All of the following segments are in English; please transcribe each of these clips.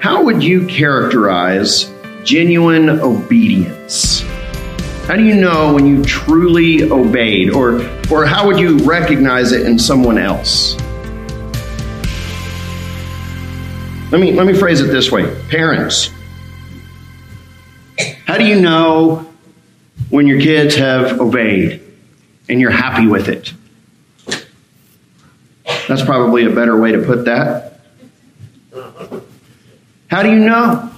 how would you characterize genuine obedience? How do you know when you truly obeyed? Or, or how would you recognize it in someone else? Let me, let me phrase it this way Parents, how do you know when your kids have obeyed and you're happy with it? That's probably a better way to put that. How do you know?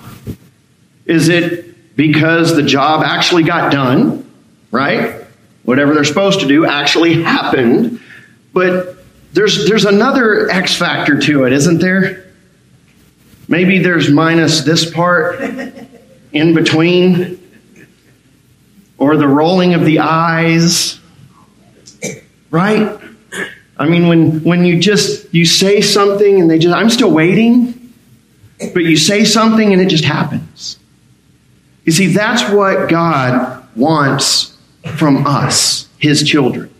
Is it because the job actually got done, right? Whatever they're supposed to do actually happened. But there's, there's another X factor to it, isn't there? Maybe there's minus this part in between, or the rolling of the eyes, right? I mean, when, when you just, you say something and they just, I'm still waiting, but you say something and it just happens. You see, that's what God wants from us, His children.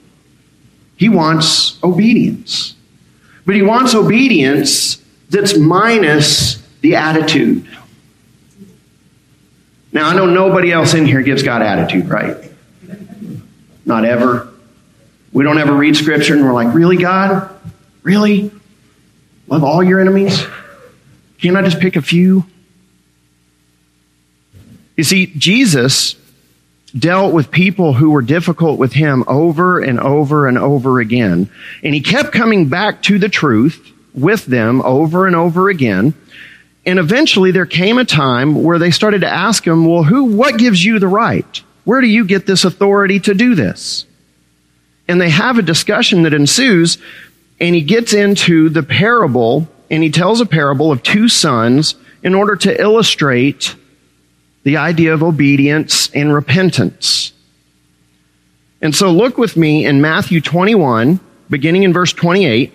He wants obedience. But He wants obedience that's minus the attitude. Now, I know nobody else in here gives God attitude, right? Not ever. We don't ever read scripture and we're like, really, God? Really? Love all your enemies? Can't I just pick a few? You see, Jesus dealt with people who were difficult with him over and over and over again. And he kept coming back to the truth with them over and over again. And eventually there came a time where they started to ask him, well, who, what gives you the right? Where do you get this authority to do this? And they have a discussion that ensues, and he gets into the parable, and he tells a parable of two sons in order to illustrate the idea of obedience and repentance. And so look with me in Matthew 21, beginning in verse 28.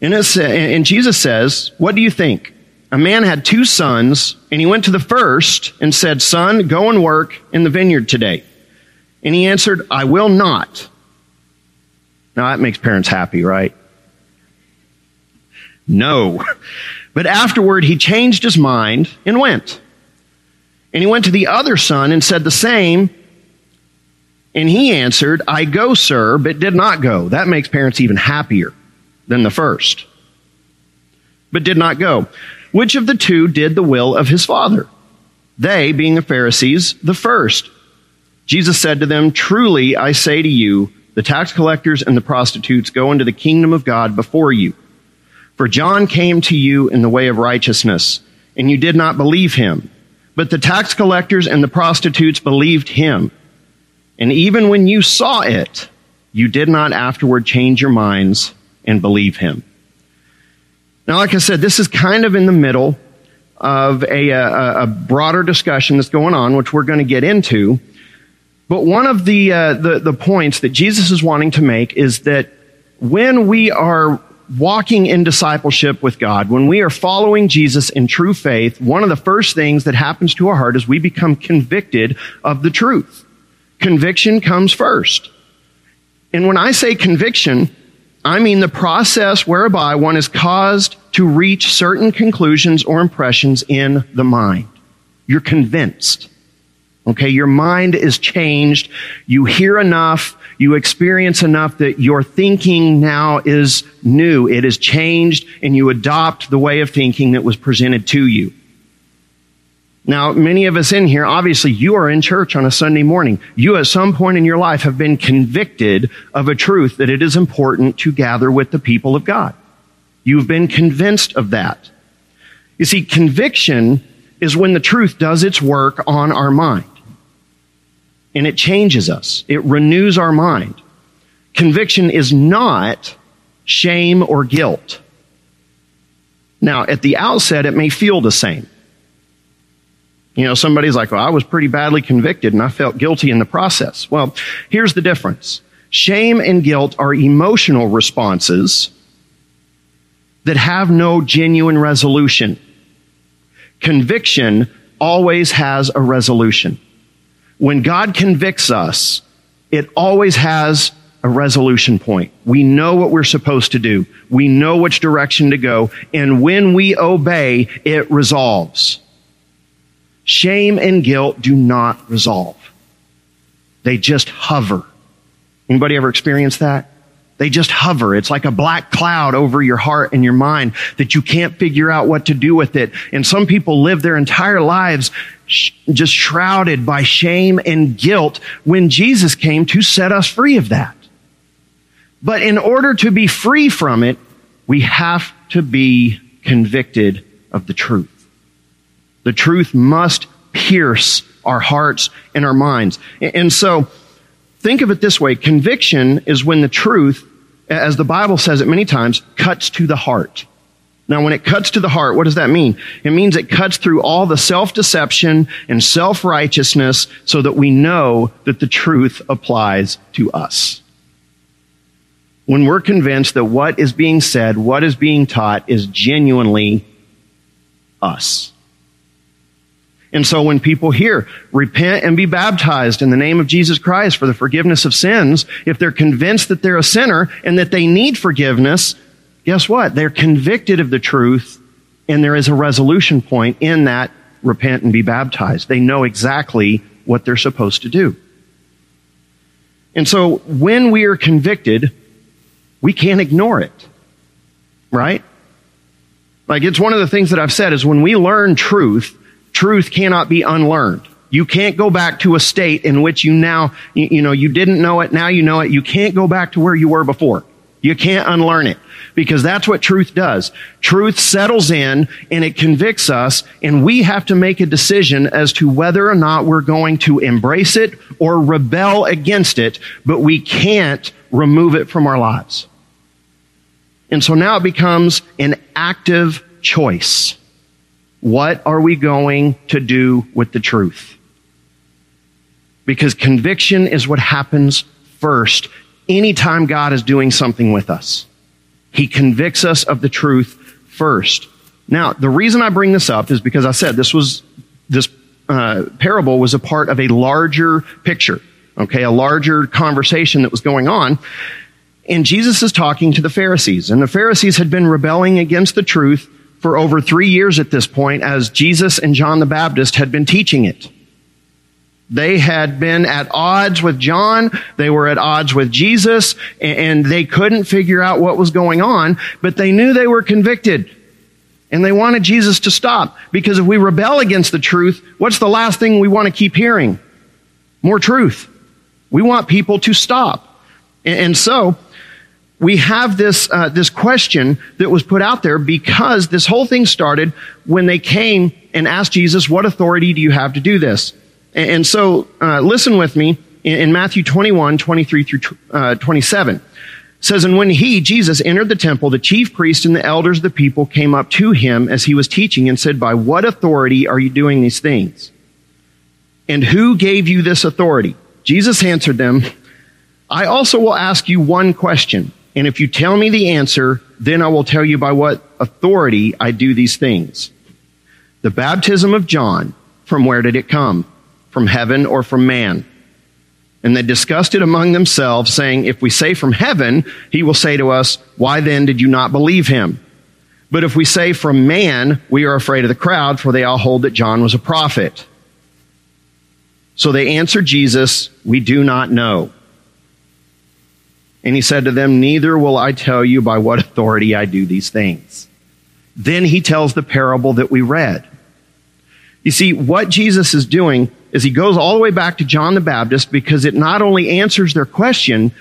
And, and Jesus says, What do you think? A man had two sons, and he went to the first and said, Son, go and work in the vineyard today. And he answered, I will not. Now that makes parents happy, right? No. But afterward he changed his mind and went. And he went to the other son and said the same. And he answered, I go, sir, but did not go. That makes parents even happier than the first, but did not go. Which of the two did the will of his father? They, being the Pharisees, the first. Jesus said to them, Truly I say to you, the tax collectors and the prostitutes go into the kingdom of God before you. For John came to you in the way of righteousness, and you did not believe him. But the tax collectors and the prostitutes believed him. And even when you saw it, you did not afterward change your minds and believe him. Now, like I said, this is kind of in the middle of a, a, a broader discussion that's going on, which we're going to get into. But one of the, uh, the, the points that Jesus is wanting to make is that when we are walking in discipleship with God, when we are following Jesus in true faith, one of the first things that happens to our heart is we become convicted of the truth. Conviction comes first. And when I say conviction, I mean the process whereby one is caused to reach certain conclusions or impressions in the mind. You're convinced. Okay, your mind is changed. You hear enough, you experience enough that your thinking now is new. It is changed and you adopt the way of thinking that was presented to you. Now, many of us in here, obviously, you are in church on a Sunday morning. You, at some point in your life, have been convicted of a truth that it is important to gather with the people of God. You've been convinced of that. You see, conviction is when the truth does its work on our mind. And it changes us. It renews our mind. Conviction is not shame or guilt. Now, at the outset, it may feel the same. You know, somebody's like, well, I was pretty badly convicted and I felt guilty in the process. Well, here's the difference. Shame and guilt are emotional responses that have no genuine resolution. Conviction always has a resolution. When God convicts us, it always has a resolution point. We know what we're supposed to do. We know which direction to go. And when we obey, it resolves. Shame and guilt do not resolve. They just hover. Anybody ever experienced that? They just hover. It's like a black cloud over your heart and your mind that you can't figure out what to do with it. And some people live their entire lives sh- just shrouded by shame and guilt when Jesus came to set us free of that. But in order to be free from it, we have to be convicted of the truth. The truth must pierce our hearts and our minds. And so, think of it this way. Conviction is when the truth as the Bible says it many times, cuts to the heart. Now, when it cuts to the heart, what does that mean? It means it cuts through all the self-deception and self-righteousness so that we know that the truth applies to us. When we're convinced that what is being said, what is being taught is genuinely us. And so when people hear, repent and be baptized in the name of Jesus Christ for the forgiveness of sins, if they're convinced that they're a sinner and that they need forgiveness, guess what? They're convicted of the truth and there is a resolution point in that repent and be baptized. They know exactly what they're supposed to do. And so when we are convicted, we can't ignore it. Right? Like it's one of the things that I've said is when we learn truth, truth cannot be unlearned. You can't go back to a state in which you now, you, know, you didn't know it, now you know it. You can't go back to where you were before. You can't unlearn it because that's what truth does. Truth settles in and it convicts us and we have to make a decision as to whether or not we're going to embrace it or rebel against it, but we can't remove it from our lives. And so now it becomes an active choice. What are we going to do with the truth? Because conviction is what happens first anytime God is doing something with us. He convicts us of the truth first. Now, the reason I bring this up is because I said this was, this uh, parable was a part of a larger picture, okay, a larger conversation that was going on. And Jesus is talking to the Pharisees, and the Pharisees had been rebelling against the truth for over three years at this point as Jesus and John the Baptist had been teaching it. They had been at odds with John. They were at odds with Jesus and they couldn't figure out what was going on, but they knew they were convicted. And they wanted Jesus to stop because if we rebel against the truth, what's the last thing we want to keep hearing? More truth. We want people to stop. And so, we have this uh, this question that was put out there because this whole thing started when they came and asked Jesus, "What authority do you have to do this?" And, and so, uh, listen with me in, in, Matthew 21, 23 through uh, 27. It says, And when he, Jesus, entered the temple, the chief priests and the elders of the people came up to him as he was teaching and said, By what authority are you doing these things? And who gave you this authority? Jesus answered them, I also will ask you one question. And if you tell me the answer, then I will tell you by what authority I do these things. The baptism of John, from where did it come? From heaven or from man? And they discussed it among themselves, saying, If we say from heaven, he will say to us, Why then did you not believe him? But if we say from man, we are afraid of the crowd, for they all hold that John was a prophet. So they answered Jesus, We do not know. And he said to them, Neither will I tell you by what authority I do these things. Then he tells the parable that we read. You see, what Jesus is doing is he goes all the way back to John the Baptist because it not only answers their question,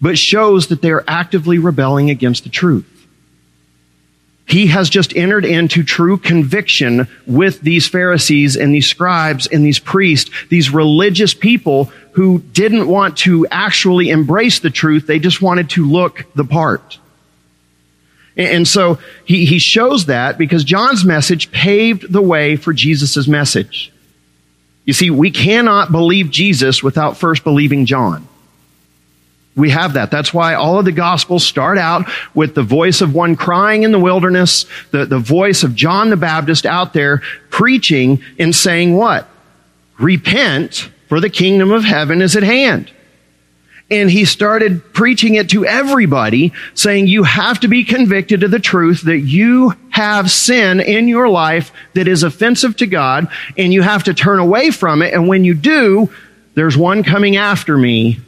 but shows that they are actively rebelling against the truth. He has just entered into true conviction with these Pharisees and these scribes and these priests, these religious people who didn't want to actually embrace the truth. They just wanted to look the part. And so he, he shows that because John's message paved the way for Jesus' message. You see, we cannot believe Jesus without first believing John. We have that. That's why all of the gospels start out with the voice of one crying in the wilderness, the, the voice of John the Baptist out there preaching and saying what? Repent, for the kingdom of heaven is at hand. and he started preaching it to everybody, saying you have to be convicted of the truth that you have sin in your life that is offensive to God, and you have to turn away from it. And when you do, there's one coming after me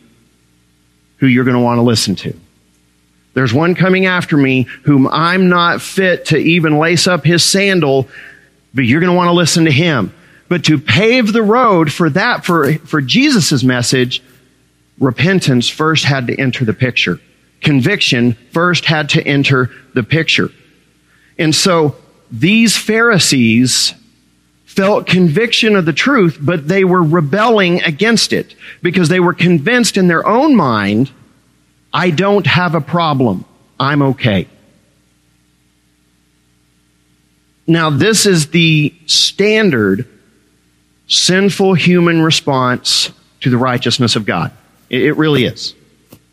who you're going to want to listen to. There's one coming after me whom I'm not fit to even lace up his sandal, but you're going to want to listen to him. But to pave the road for that, for, for Jesus' message, repentance first had to enter the picture. Conviction first had to enter the picture. And so these Pharisees felt conviction of the truth, but they were rebelling against it because they were convinced in their own mind, I don't have a problem. I'm okay. Now, this is the standard sinful human response to the righteousness of God. It, really is.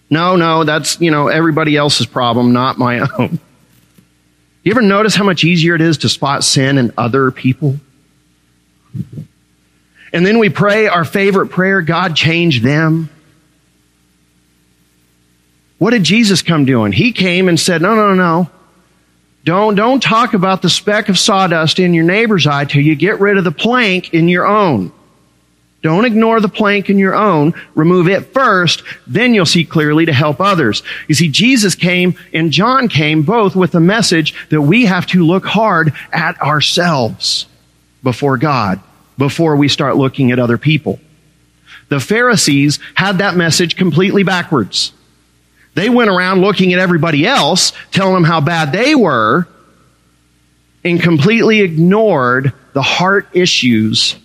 No, no, that's, you know, everybody else's problem, not my own. You ever notice how much easier it is to spot sin in other people? And then we pray our favorite prayer, God change them. What did Jesus come doing? He came and said, no, no, no. Don't, don't talk about the speck of sawdust in your neighbor's eye till you get rid of the plank in your own. Don't ignore the plank in your own. Remove it first. Then you'll see clearly to help others. You see, Jesus came and John came both with a message that we have to look hard at ourselves before God before we start looking at other people. The Pharisees had that message completely backwards. They went around looking at everybody else, telling them how bad they were, and completely ignored the heart issues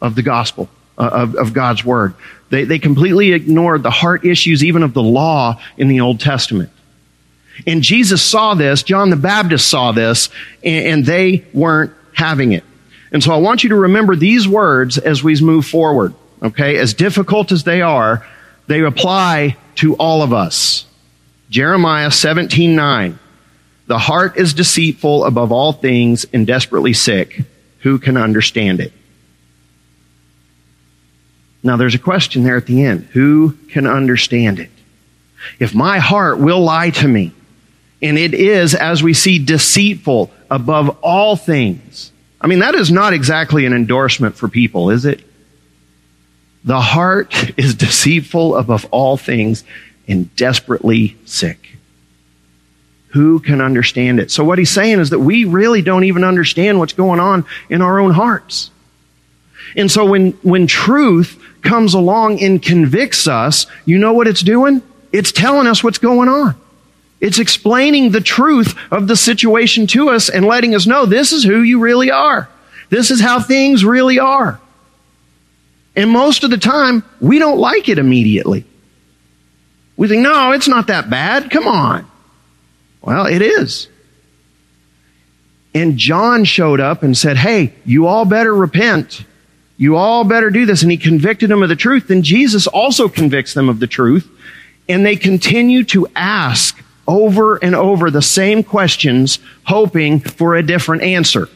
of the gospel, uh, of, of God's word. They, they completely ignored the heart issues even of the law in the Old Testament. And Jesus saw this, John the Baptist saw this, and, and they weren't having it. And so I want you to remember these words as we move forward. Okay? As difficult as they are, they apply to all of us. Jeremiah 17 9. The heart is deceitful above all things and desperately sick. Who can understand it? Now there's a question there at the end. Who can understand it? If my heart will lie to me, and it is, as we see, deceitful above all things. I mean, that is not exactly an endorsement for people, is it? The heart is deceitful above all things and desperately sick. Who can understand it? So what he's saying is that we really don't even understand what's going on in our own hearts. And so when, when truth comes along and convicts us, you know what it's doing? It's telling us what's going on. It's explaining the truth of the situation to us and letting us know this is who you really are. This is how things really are. And most of the time, we don't like it immediately. We think, no, it's not that bad. Come on. Well, it is. And John showed up and said, hey, you all better repent. You all better do this. And he convicted them of the truth. Then Jesus also convicts them of the truth. And they continue to ask over and over the same questions, hoping for a different answer.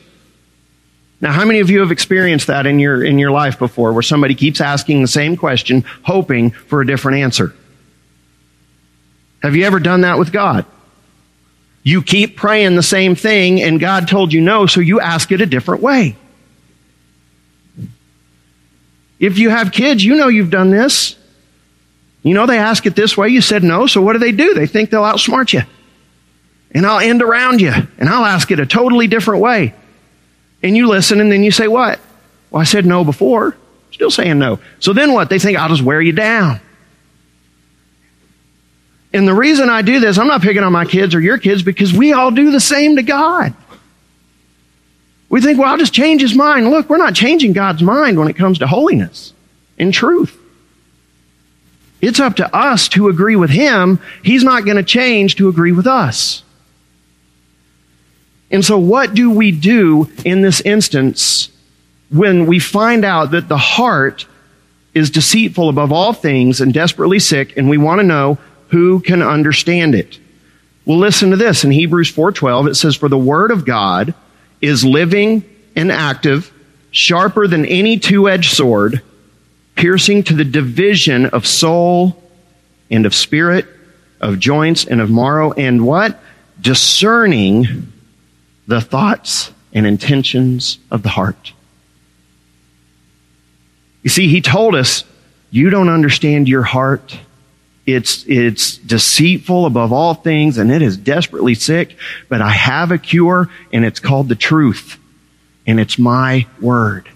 Now, how many of you have experienced that in your, in your life before, where somebody keeps asking the same question, hoping for a different answer? Have you ever done that with God? You keep praying the same thing and God told you no, so you ask it a different way. If you have kids, you know you've done this. You know they ask it this way, you said no, so what do they do? They think they'll outsmart you. And I'll end around you, and I'll ask it a totally different way. And you listen, and then you say, What? Well, I said no before. Still saying no. So then what? They think I'll just wear you down. And the reason I do this, I'm not picking on my kids or your kids because we all do the same to God. We think, well, I'll just change his mind. Look, we're not changing God's mind when it comes to holiness and truth. It's up to us to agree with him. He's not going to change to agree with us. And so, what do we do in this instance when we find out that the heart is deceitful above all things and desperately sick, and we want to know who can understand it? Well, listen to this. In Hebrews 4:12 it says for the word of God is living and active, sharper than any two-edged sword, piercing to the division of soul and of spirit, of joints and of marrow, and what? Discerning the thoughts and intentions of the heart. You see, he told us, you don't understand your heart. It's, it's deceitful above all things and it is desperately sick, but I have a cure and it's called the truth and it's my word.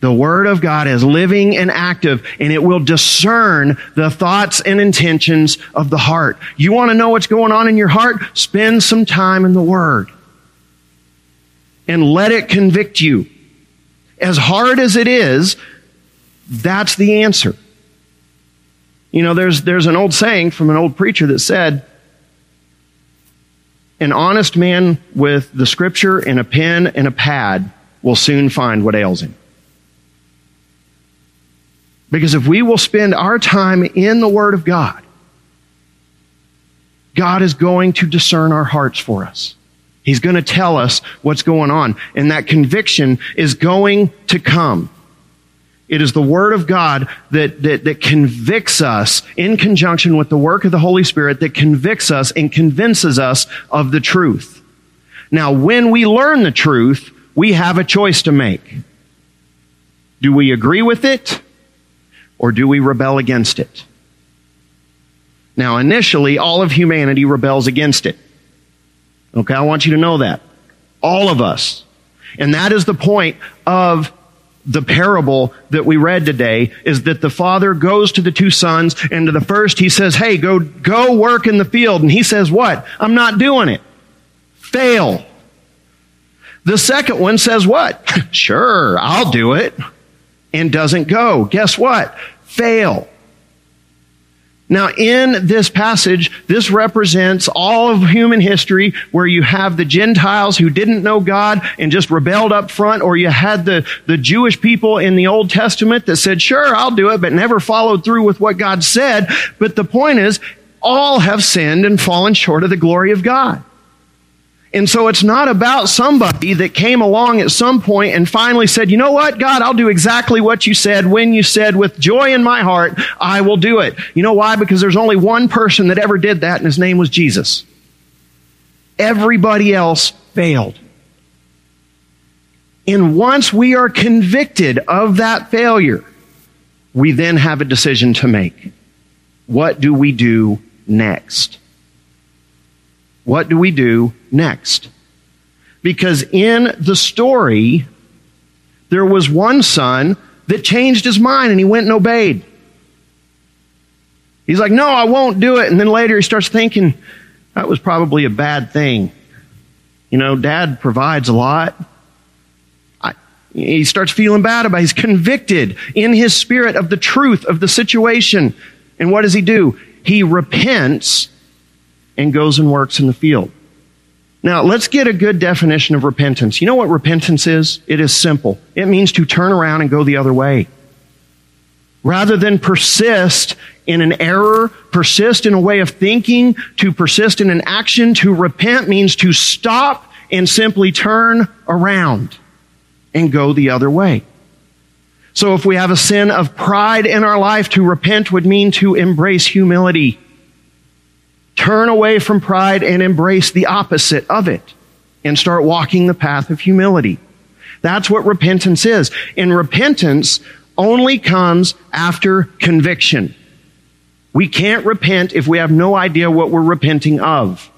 The Word of God is living and active, and it will discern the thoughts and intentions of the heart. You want to know what's going on in your heart? Spend some time in the Word. And let it convict you. As hard as it is, that's the answer. You know, there's, there's an old saying from an old preacher that said, an honest man with the scripture and a pen and a pad will soon find what ails him. Because if we will spend our time in the Word of God, God is going to discern our hearts for us. He's going to tell us what's going on. And that conviction is going to come. It is the Word of God that, that, that convicts us in conjunction with the work of the Holy Spirit that convicts us and convinces us of the truth. Now, when we learn the truth, we have a choice to make. Do we agree with it or do we rebel against it? Now, initially, all of humanity rebels against it. Okay, I want you to know that. All of us. And that is the point of the parable that we read today is that the father goes to the two sons and to the first he says, Hey, go, go work in the field. And he says, What? I'm not doing it. Fail. The second one says what? sure, I'll do it. And doesn't go. Guess what? Fail. Now, in this passage, this represents all of human history where you have the Gentiles who didn't know God and just rebelled up front, or you had the, the Jewish people in the Old Testament that said, sure, I'll do it, but never followed through with what God said. But the point is, all have sinned and fallen short of the glory of God. And so it's not about somebody that came along at some point and finally said, you know what, God, I'll do exactly what you said when you said, with joy in my heart, I will do it. You know why? Because there's only one person that ever did that and his name was Jesus. Everybody else failed. And once we are convicted of that failure, we then have a decision to make. What do we do next? What do we do next? Because in the story, there was one son that changed his mind and he went and obeyed. He's like, no, I won't do it. And then later he starts thinking, that was probably a bad thing. You know, dad provides a lot. I, he starts feeling bad about it. He's convicted in his spirit of the truth of the situation. And what does he do? He repents and goes and works in the field. Now, let's get a good definition of repentance. You know what repentance is? It is simple. It means to turn around and go the other way. Rather than persist in an error, persist in a way of thinking, to persist in an action, to repent means to stop and simply turn around and go the other way. So if we have a sin of pride in our life, to repent would mean to embrace humility Turn away from pride and embrace the opposite of it and start walking the path of humility. That's what repentance is. And repentance only comes after conviction. We can't repent if we have no idea what we're repenting of.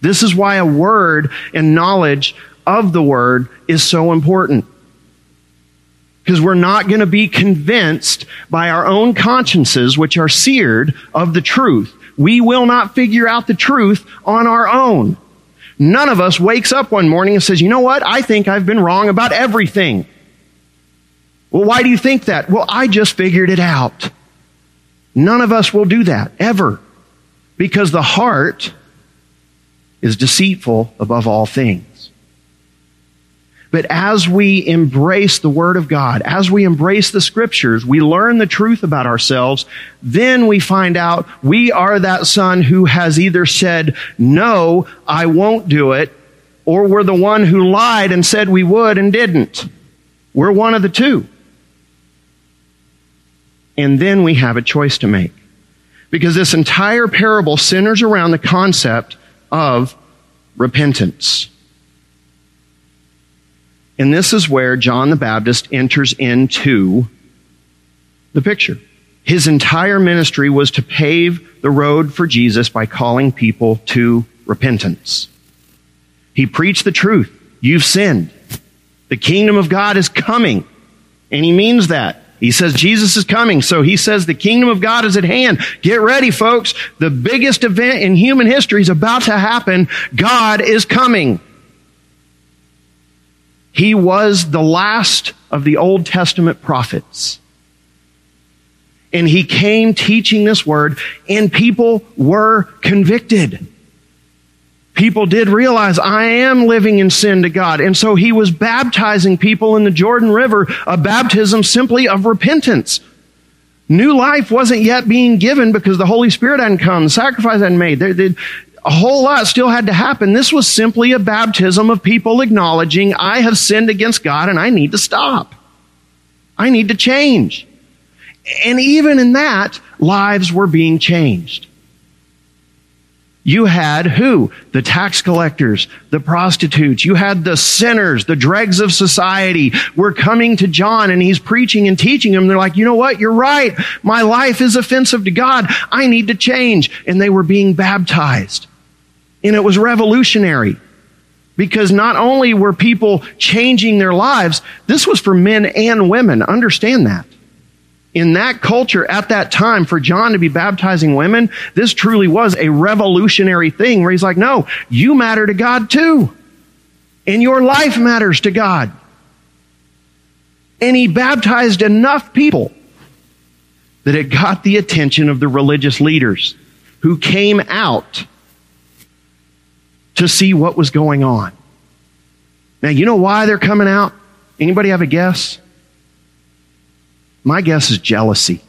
This is why a word and knowledge of the word is so important. Because we're not going to be convinced by our own consciences, which are seared of the truth. We will not figure out the truth on our own. None of us wakes up one morning and says, you know what? I think I've been wrong about everything. Well, why do you think that? Well, I just figured it out. None of us will do that, ever. Because the heart is deceitful above all things. But as we embrace the Word of God, as we embrace the Scriptures, we learn the truth about ourselves, then we find out we are that son who has either said, no, I won't do it, or we're the one who lied and said we would and didn't. We're one of the two. And then we have a choice to make. Because this entire parable centers around the concept of repentance. And this is where John the Baptist enters into the picture. His entire ministry was to pave the road for Jesus by calling people to repentance. He preached the truth. You've sinned. The kingdom of God is coming. And he means that. He says Jesus is coming. So he says the kingdom of God is at hand. Get ready, folks. The biggest event in human history is about to happen. God is coming. He was the last of the Old Testament prophets. And he came teaching this word and people were convicted people did realize I am living in sin to God. And so he was baptizing people in the Jordan River, a baptism simply of repentance. New life wasn't yet being given because the Holy Spirit hadn't come, the sacrifice hadn't made. A whole lot still had to happen. This was simply a baptism of people acknowledging I have sinned against God and I need to stop. I need to change. And even in that, lives were being changed. You had who? The tax collectors, the prostitutes. You had the sinners, the dregs of society were coming to John and he's preaching and teaching them. They're like, you know what? You're right. My life is offensive to God. I need to change. And they were being baptized. And it was revolutionary because not only were people changing their lives, this was for men and women. Understand that in that culture at that time for John to be baptizing women, this truly was a revolutionary thing where he's like, no, you matter to God too. And your life matters to God. And he baptized enough people that it got the attention of the religious leaders who came out to see what was going on. Now, you know why they're coming out? Anybody have a guess? My guess is jealousy.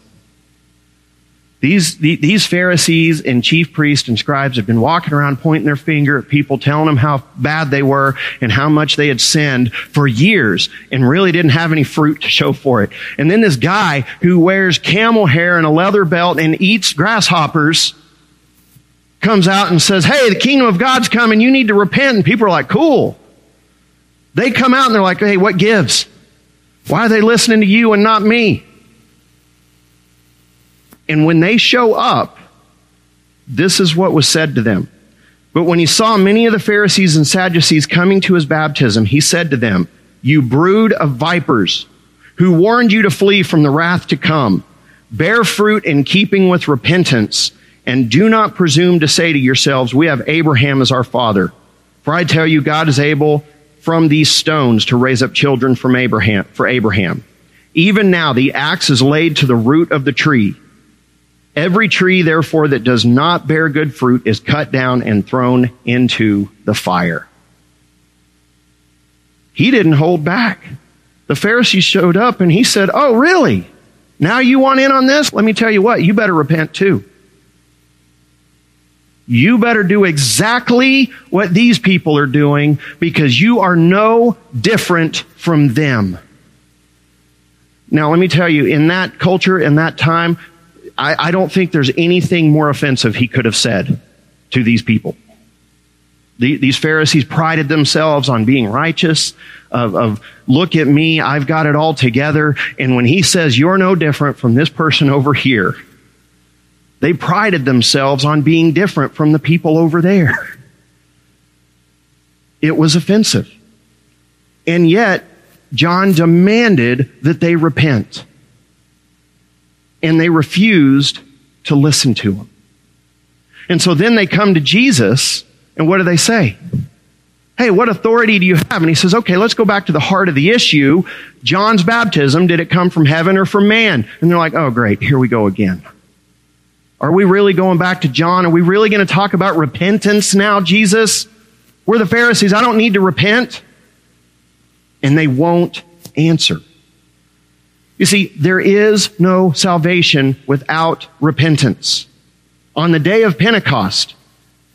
These, these Pharisees and chief priests and scribes have been walking around pointing their finger at people, telling them how bad they were and how much they had sinned for years and really didn't have any fruit to show for it. And then this guy who wears camel hair and a leather belt and eats grasshoppers comes out and says, Hey, the kingdom of God's coming. You need to repent. And people are like, Cool. They come out and they're like, Hey, what gives? Why are they listening to you and not me? And when they show up, this is what was said to them. But when he saw many of the Pharisees and Sadducees coming to his baptism, he said to them, You brood of vipers, who warned you to flee from the wrath to come, bear fruit in keeping with repentance, and do not presume to say to yourselves, We have Abraham as our father. For I tell you, God is able from these stones to raise up children from Abraham, for Abraham. Even now the axe is laid to the root of the tree. Every tree, therefore, that does not bear good fruit is cut down and thrown into the fire. He didn't hold back. The Pharisees showed up and he said, Oh, really? Now you want in on this? Let me tell you what, you better repent too. You better do exactly what these people are doing because you are no different from them. Now, let me tell you, in that culture, in that time, I, I, don't think there's anything more offensive he could have said to these people. The, these Pharisees prided themselves on being righteous, of, of, look at me, I've got it all together. And when he says, you're no different from this person over here, they prided themselves on being different from the people over there. It was offensive. And yet, John demanded that they repent. And they refused to listen to him. And so then they come to Jesus, and what do they say? Hey, what authority do you have? And he says, okay, let's go back to the heart of the issue. John's baptism, did it come from heaven or from man? And they're like, oh, great, here we go again. Are we really going back to John? Are we really going to talk about repentance now, Jesus? We're the Pharisees. I don't need to repent. And they won't answer. You see, there is no salvation without repentance. On the day of Pentecost,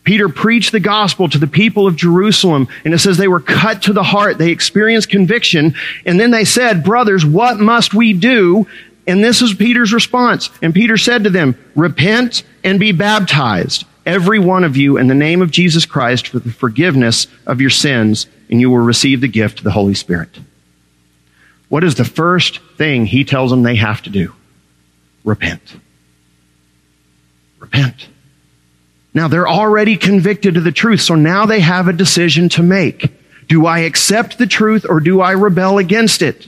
Peter preached the gospel to the people of Jerusalem, and it says they were cut to the heart. They experienced conviction, and then they said, Brothers, what must we do and this is Peter's response. And Peter said to them, Repent and be baptized, every one of you, in the name of Jesus Christ for the forgiveness of your sins, and you will receive the gift of the Holy Spirit. What is the first thing he tells them they have to do? Repent. Repent. Now they're already convicted of the truth, so now they have a decision to make. Do I accept the truth or do I rebel against it?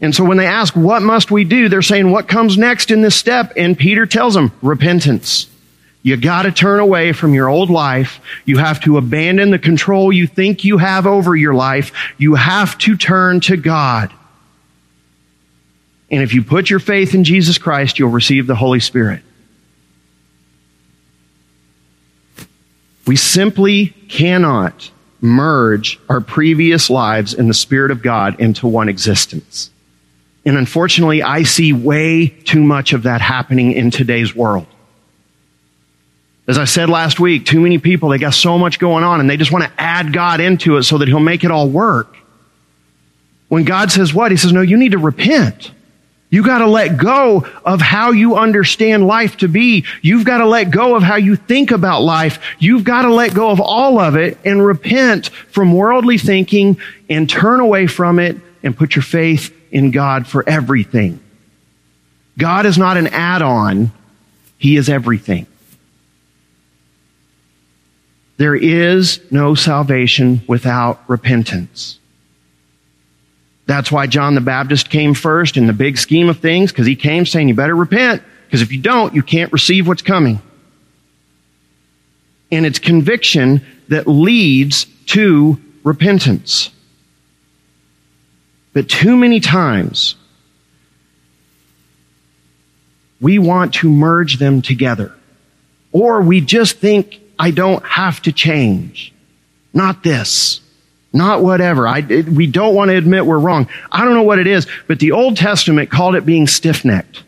And so when they ask, what must we do? They're saying, what comes next in this step? And Peter tells them, repentance. You gotta turn away from your old life. You have to abandon the control you think you have over your life. You have to turn to God. And if you put your faith in Jesus Christ, you'll receive the Holy Spirit. We simply cannot merge our previous lives in the Spirit of God into one existence. And unfortunately, I see way too much of that happening in today's world. As I said last week, too many people, they got so much going on and they just want to add God into it so that He'll make it all work. When God says what? He says, no, you need to repent. You got to let go of how you understand life to be. You've got to let go of how you think about life. You've got to let go of all of it and repent from worldly thinking and turn away from it and put your faith in God for everything. God is not an add-on. He is everything. There is no salvation without repentance. That's why John the Baptist came first in the big scheme of things, because he came saying, you better repent, because if you don't, you can't receive what's coming. And it's conviction that leads to repentance. But too many times, we want to merge them together. Or we just think, I don't have to change. Not this. Not whatever. I, it, we don't want to admit we're wrong. I don't know what it is, but the Old Testament called it being stiff-necked.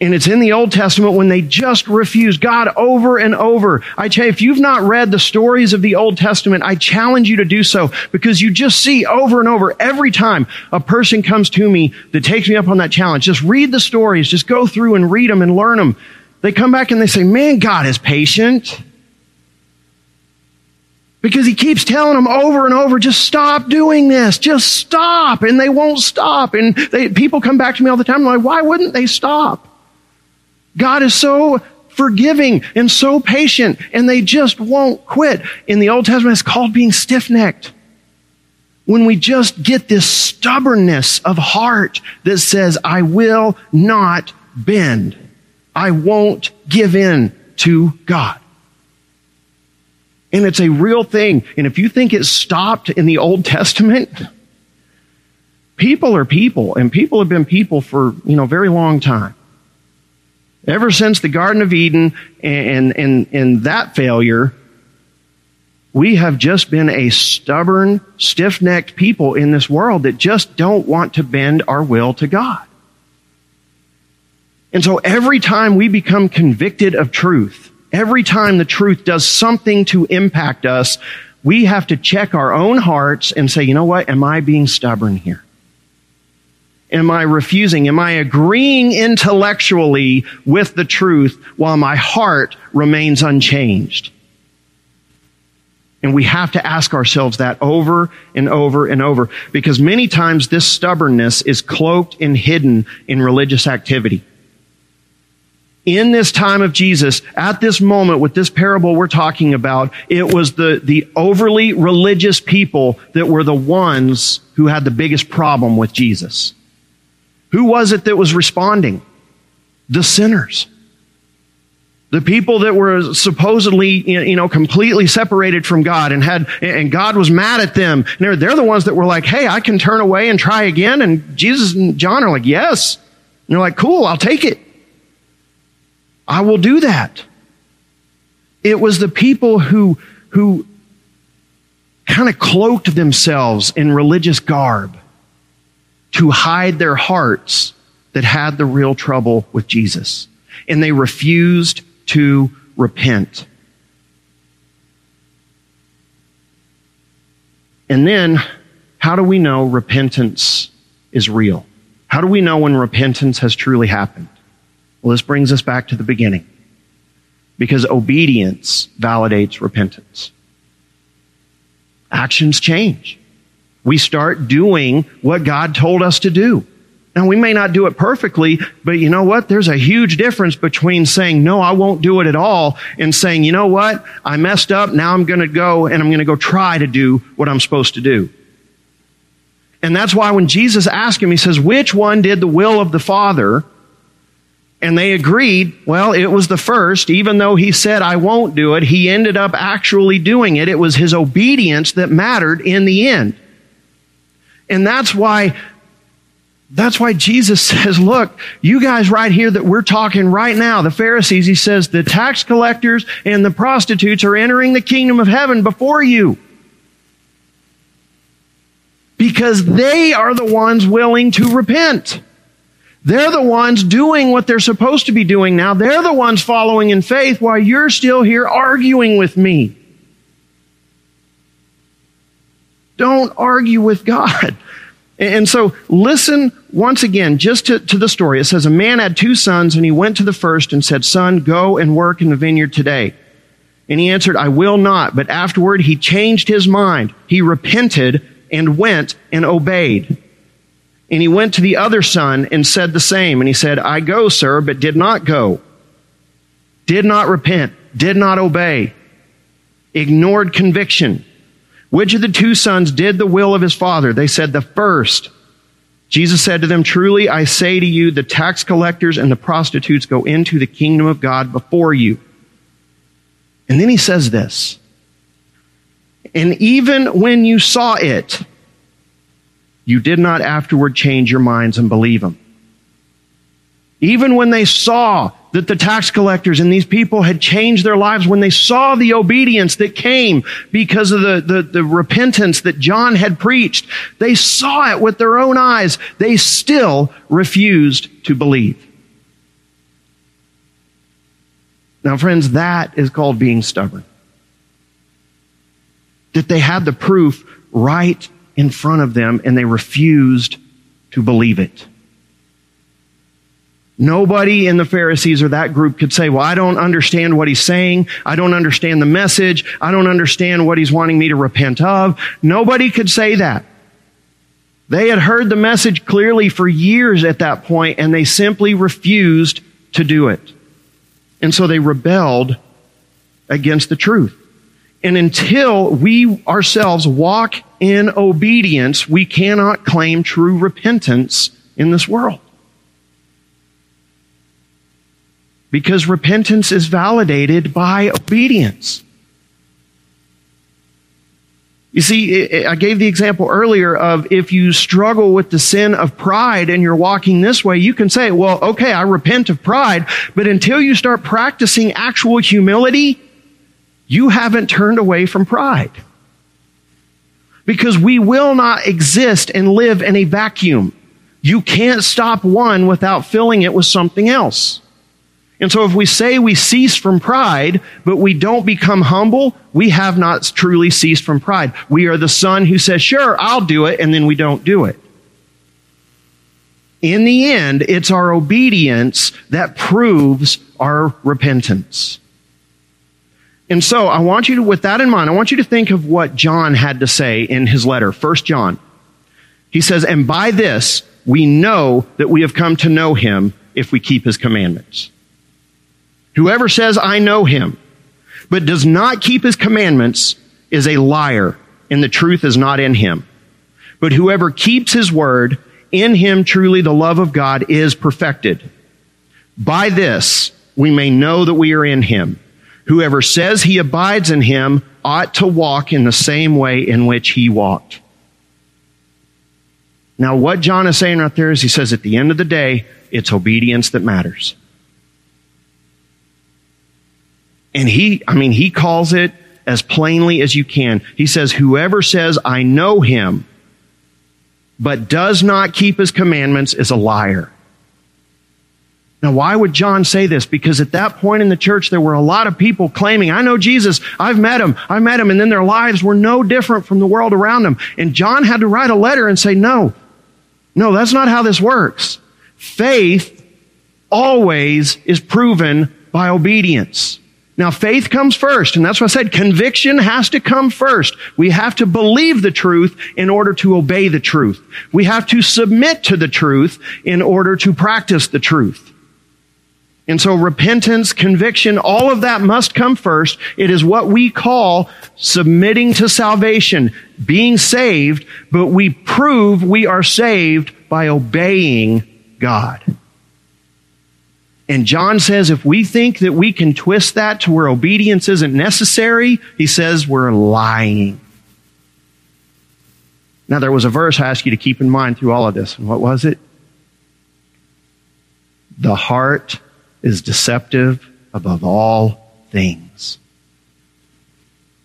And it's in the Old Testament when they just refuse God over and over. I tell you, if you've not read the stories of the Old Testament, I challenge you to do so because you just see over and over every time a person comes to me that takes me up on that challenge. Just read the stories. Just go through and read them and learn them. They come back and they say, man, God is patient. Because he keeps telling them over and over, just stop doing this. Just stop. And they won't stop. And they, people come back to me all the time. Like, why wouldn't they stop? God is so forgiving and so patient and they just won't quit. In the Old Testament, it's called being stiff-necked. When we just get this stubbornness of heart that says, I will not bend. I won't give in to God. And it's a real thing. And if you think it stopped in the Old Testament, people are people, and people have been people for, you know, very long time. Ever since the Garden of Eden and, and, and that failure, we have just been a stubborn, stiff-necked people in this world that just don't want to bend our will to God. And so every time we become convicted of truth, Every time the truth does something to impact us, we have to check our own hearts and say, you know what? Am I being stubborn here? Am I refusing? Am I agreeing intellectually with the truth while my heart remains unchanged? And we have to ask ourselves that over and over and over because many times this stubbornness is cloaked and hidden in religious activity in this time of Jesus, at this moment with this parable we're talking about, it was the, the overly religious people that were the ones who had the biggest problem with Jesus. Who was it that was responding? The sinners. The people that were supposedly, you know, completely separated from God and had, and God was mad at them. And they're, they're the ones that were like, hey, I can turn away and try again. And Jesus and John are like, yes. And they're like, cool, I'll take it. I will do that. It was the people who, who kind of cloaked themselves in religious garb to hide their hearts that had the real trouble with Jesus. And they refused to repent. And then, how do we know repentance is real? How do we know when repentance has truly happened? Well, this brings us back to the beginning. Because obedience validates repentance. Actions change. We start doing what God told us to do. Now, we may not do it perfectly, but you know what? There's a huge difference between saying, no, I won't do it at all, and saying, you know what? I messed up. Now I'm going to go and I'm going to go try to do what I'm supposed to do. And that's why when Jesus asked him, he says, which one did the will of the Father? And they agreed, well, it was the first. Even though he said, I won't do it, he ended up actually doing it. It was his obedience that mattered in the end. And that's why that's why Jesus says, look, you guys right here that we're talking right now, the Pharisees, he says, the tax collectors and the prostitutes are entering the kingdom of heaven before you. Because they are the ones willing to repent. They're the ones doing what they're supposed to be doing now. They're the ones following in faith while you're still here arguing with me. Don't argue with God. And so listen once again, just to, to, the story. It says, a man had two sons and he went to the first and said, son, go and work in the vineyard today. And he answered, I will not. But afterward he changed his mind. He repented and went and obeyed. And he went to the other son and said the same. And he said, I go, sir, but did not go. Did not repent. Did not obey. Ignored conviction. Which of the two sons did the will of his father? They said, the first. Jesus said to them, truly I say to you, the tax collectors and the prostitutes go into the kingdom of God before you. And then he says this, and even when you saw it, you did not afterward change your minds and believe him. Even when they saw that the tax collectors and these people had changed their lives when they saw the obedience that came because of the, the, the, repentance that John had preached. They saw it with their own eyes. They still refused to believe. Now, friends, that is called being stubborn. That they had the proof right in front of them and they refused to believe it. Nobody in the Pharisees or that group could say, well, I don't understand what he's saying. I don't understand the message. I don't understand what he's wanting me to repent of. Nobody could say that. They had heard the message clearly for years at that point and they simply refused to do it. And so they rebelled against the truth. And until we ourselves walk in obedience, we cannot claim true repentance in this world. Because repentance is validated by obedience. You see, I gave the example earlier of if you struggle with the sin of pride and you're walking this way, you can say, well, okay, I repent of pride, but until you start practicing actual humility, you haven't turned away from pride. Because we will not exist and live in a vacuum. You can't stop one without filling it with something else. And so if we say we cease from pride, but we don't become humble, we have not truly ceased from pride. We are the son who says, sure, I'll do it, and then we don't do it. In the end, it's our obedience that proves our repentance. And so I want you to, with that in mind, I want you to think of what John had to say in his letter, 1 John. He says, and by this we know that we have come to know him if we keep his commandments. Whoever says, I know him, but does not keep his commandments is a liar, and the truth is not in him. But whoever keeps his word, in him truly the love of God is perfected. By this we may know that we are in him. Whoever says he abides in him ought to walk in the same way in which he walked. Now, what John is saying right there is he says at the end of the day, it's obedience that matters. And he, I mean, he calls it as plainly as you can. He says, whoever says, I know him, but does not keep his commandments is a liar. Now, why would John say this? Because at that point in the church, there were a lot of people claiming, I know Jesus, I've met him, I've met him, and then their lives were no different from the world around them. And John had to write a letter and say, no, no, that's not how this works. Faith always is proven by obedience. Now, faith comes first, and that's what I said. Conviction has to come first. We have to believe the truth in order to obey the truth. We have to submit to the truth in order to practice the truth. And so repentance, conviction, all of that must come first. It is what we call submitting to salvation, being saved, but we prove we are saved by obeying God. And John says if we think that we can twist that to where obedience isn't necessary, he says we're lying. Now, there was a verse I ask you to keep in mind through all of this. And what was it? The heart is deceptive above all things.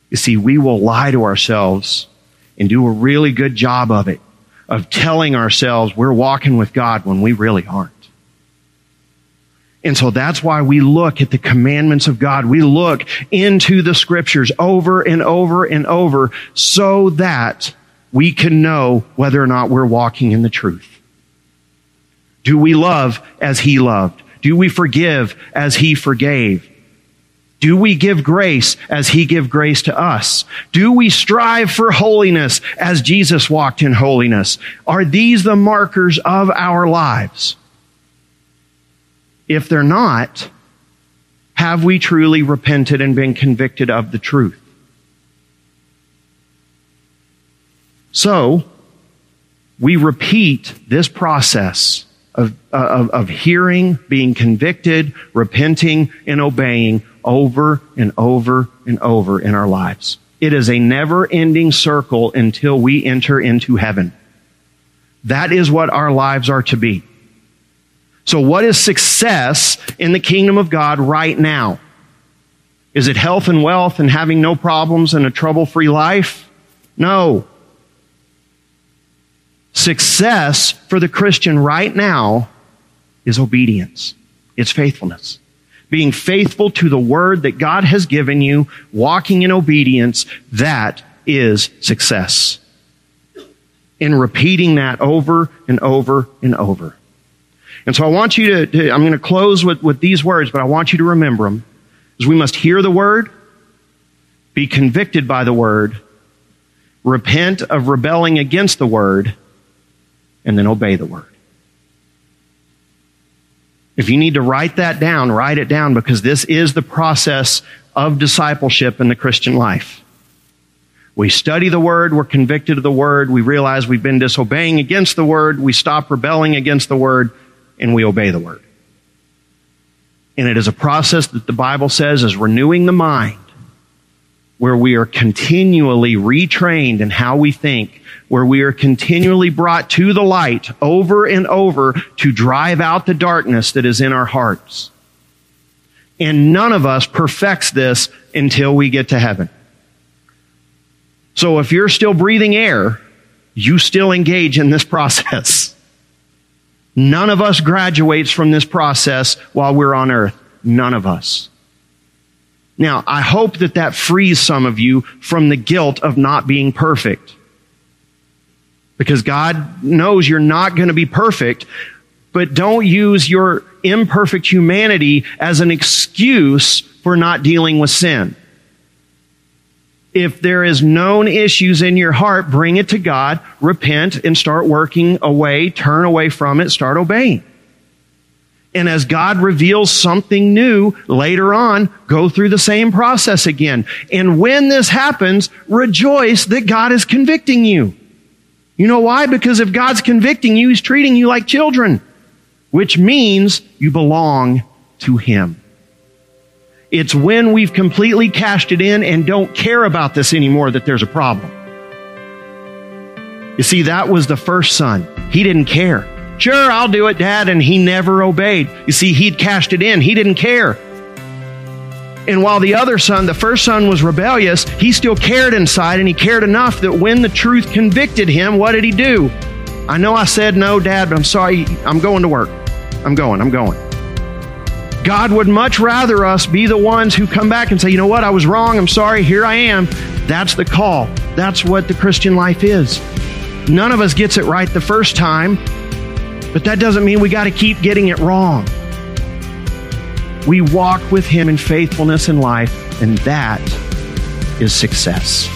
You see, we will lie to ourselves and do a really good job of it, of telling ourselves we're walking with God when we really aren't. And so that's why we look at the commandments of God. We look into the scriptures over and over and over so that we can know whether or not we're walking in the truth. Do we love as he loved? Do we forgive as he forgave? Do we give grace as he gave grace to us? Do we strive for holiness as Jesus walked in holiness? Are these the markers of our lives? If they're not, have we truly repented and been convicted of the truth? So, we repeat this process of, of, of, hearing, being convicted, repenting, and obeying over and over and over in our lives. It is a never ending circle until we enter into heaven. That is what our lives are to be. So, what is success in the kingdom of God right now? Is it health and wealth and having no problems and a trouble free life? No. Success for the Christian right now is obedience. It's faithfulness. Being faithful to the word that God has given you, walking in obedience, that is success. In repeating that over and over and over. And so I want you to, to I'm going to close with, with these words, but I want you to remember them. Is we must hear the word, be convicted by the word, repent of rebelling against the word, and then obey the word. If you need to write that down, write it down because this is the process of discipleship in the Christian life. We study the word, we're convicted of the word, we realize we've been disobeying against the word, we stop rebelling against the word, and we obey the word. And it is a process that the Bible says is renewing the mind, where we are continually retrained in how we think, where we are continually brought to the light over and over to drive out the darkness that is in our hearts. And none of us perfects this until we get to heaven. So if you're still breathing air, you still engage in this process. None of us graduates from this process while we're on earth. None of us. Now, I hope that that frees some of you from the guilt of not being perfect. Because God knows you're not going to be perfect, but don't use your imperfect humanity as an excuse for not dealing with sin. If there is known issues in your heart, bring it to God, repent, and start working away, turn away from it, start obeying. And as God reveals something new later on, go through the same process again. And when this happens, rejoice that God is convicting you. You know why? Because if God's convicting you, He's treating you like children, which means you belong to Him. It's when we've completely cashed it in and don't care about this anymore that there's a problem. You see, that was the first son. He didn't care. Sure, I'll do it, Dad. And he never obeyed. You see, he'd cashed it in. He didn't care. And while the other son, the first son, was rebellious, he still cared inside and he cared enough that when the truth convicted him, what did he do? I know I said no, Dad, but I'm sorry. I'm going to work. I'm going. I'm going. God would much rather us be the ones who come back and say, you know what, I was wrong, I'm sorry, here I am. That's the call. That's what the Christian life is. None of us gets it right the first time, but that doesn't mean we got to keep getting it wrong. We walk with Him in faithfulness in life, and that is success.